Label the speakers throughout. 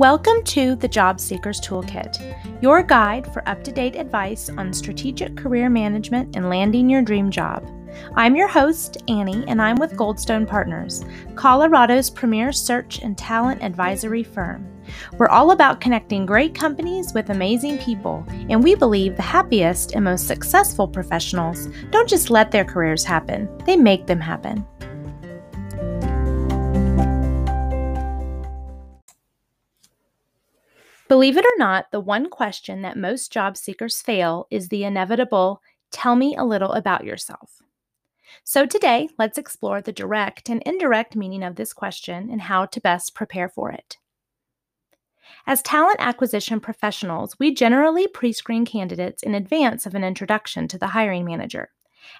Speaker 1: Welcome to the Job Seekers Toolkit, your guide for up to date advice on strategic career management and landing your dream job. I'm your host, Annie, and I'm with Goldstone Partners, Colorado's premier search and talent advisory firm. We're all about connecting great companies with amazing people, and we believe the happiest and most successful professionals don't just let their careers happen, they make them happen. Believe it or not, the one question that most job seekers fail is the inevitable tell me a little about yourself. So, today, let's explore the direct and indirect meaning of this question and how to best prepare for it. As talent acquisition professionals, we generally pre screen candidates in advance of an introduction to the hiring manager.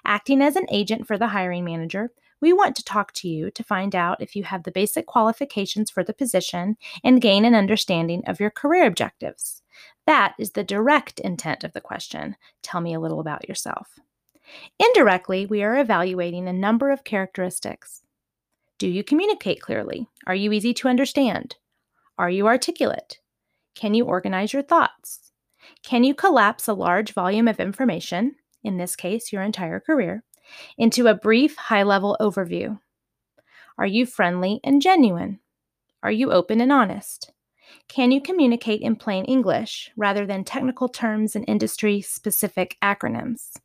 Speaker 1: Acting as an agent for the hiring manager, we want to talk to you to find out if you have the basic qualifications for the position and gain an understanding of your career objectives. That is the direct intent of the question. Tell me a little about yourself. Indirectly, we are evaluating a number of characteristics. Do you communicate clearly? Are you easy to understand? Are you articulate? Can you organize your thoughts? Can you collapse a large volume of information, in this case, your entire career, into a brief, high level overview. Are you friendly and genuine? Are you open and honest? Can you communicate in plain English rather than technical terms and industry specific acronyms?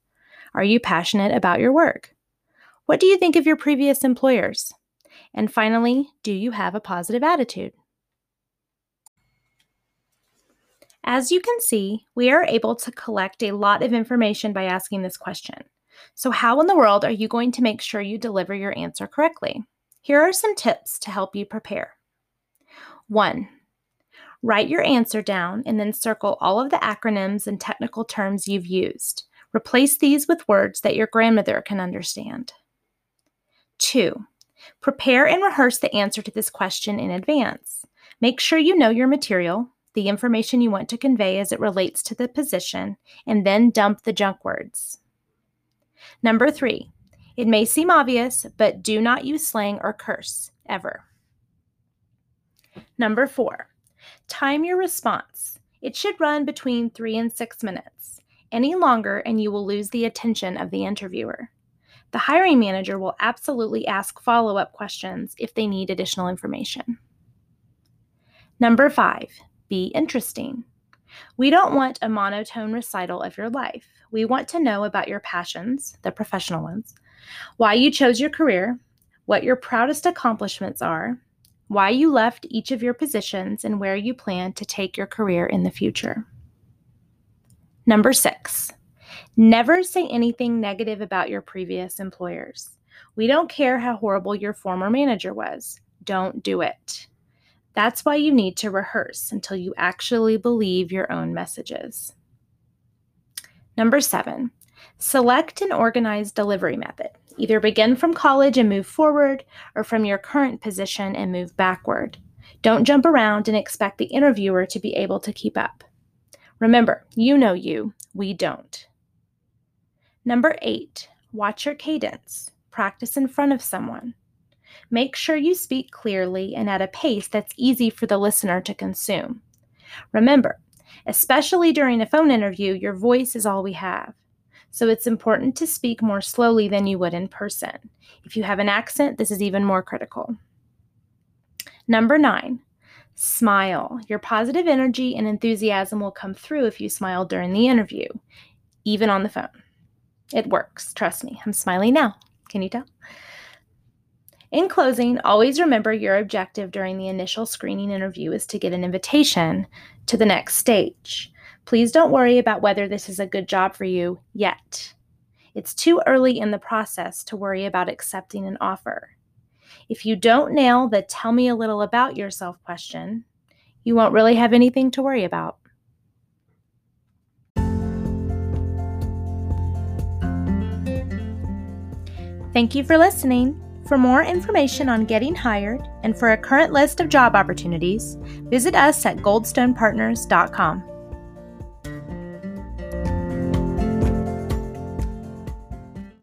Speaker 1: Are you passionate about your work? What do you think of your previous employers? And finally, do you have a positive attitude? As you can see, we are able to collect a lot of information by asking this question. So, how in the world are you going to make sure you deliver your answer correctly? Here are some tips to help you prepare. One, write your answer down and then circle all of the acronyms and technical terms you've used. Replace these with words that your grandmother can understand. Two, prepare and rehearse the answer to this question in advance. Make sure you know your material, the information you want to convey as it relates to the position, and then dump the junk words. Number three, it may seem obvious, but do not use slang or curse ever. Number four, time your response. It should run between three and six minutes. Any longer, and you will lose the attention of the interviewer. The hiring manager will absolutely ask follow up questions if they need additional information. Number five, be interesting. We don't want a monotone recital of your life. We want to know about your passions, the professional ones, why you chose your career, what your proudest accomplishments are, why you left each of your positions, and where you plan to take your career in the future. Number six, never say anything negative about your previous employers. We don't care how horrible your former manager was. Don't do it. That's why you need to rehearse until you actually believe your own messages. Number seven, select an organized delivery method. Either begin from college and move forward, or from your current position and move backward. Don't jump around and expect the interviewer to be able to keep up. Remember, you know you, we don't. Number eight, watch your cadence. Practice in front of someone. Make sure you speak clearly and at a pace that's easy for the listener to consume. Remember, especially during a phone interview, your voice is all we have. So it's important to speak more slowly than you would in person. If you have an accent, this is even more critical. Number nine, smile. Your positive energy and enthusiasm will come through if you smile during the interview, even on the phone. It works, trust me. I'm smiling now. Can you tell? In closing, always remember your objective during the initial screening interview is to get an invitation to the next stage. Please don't worry about whether this is a good job for you yet. It's too early in the process to worry about accepting an offer. If you don't nail the tell me a little about yourself question, you won't really have anything to worry about. Thank you for listening. For more information on getting hired and for a current list of job opportunities, visit us at goldstonepartners.com.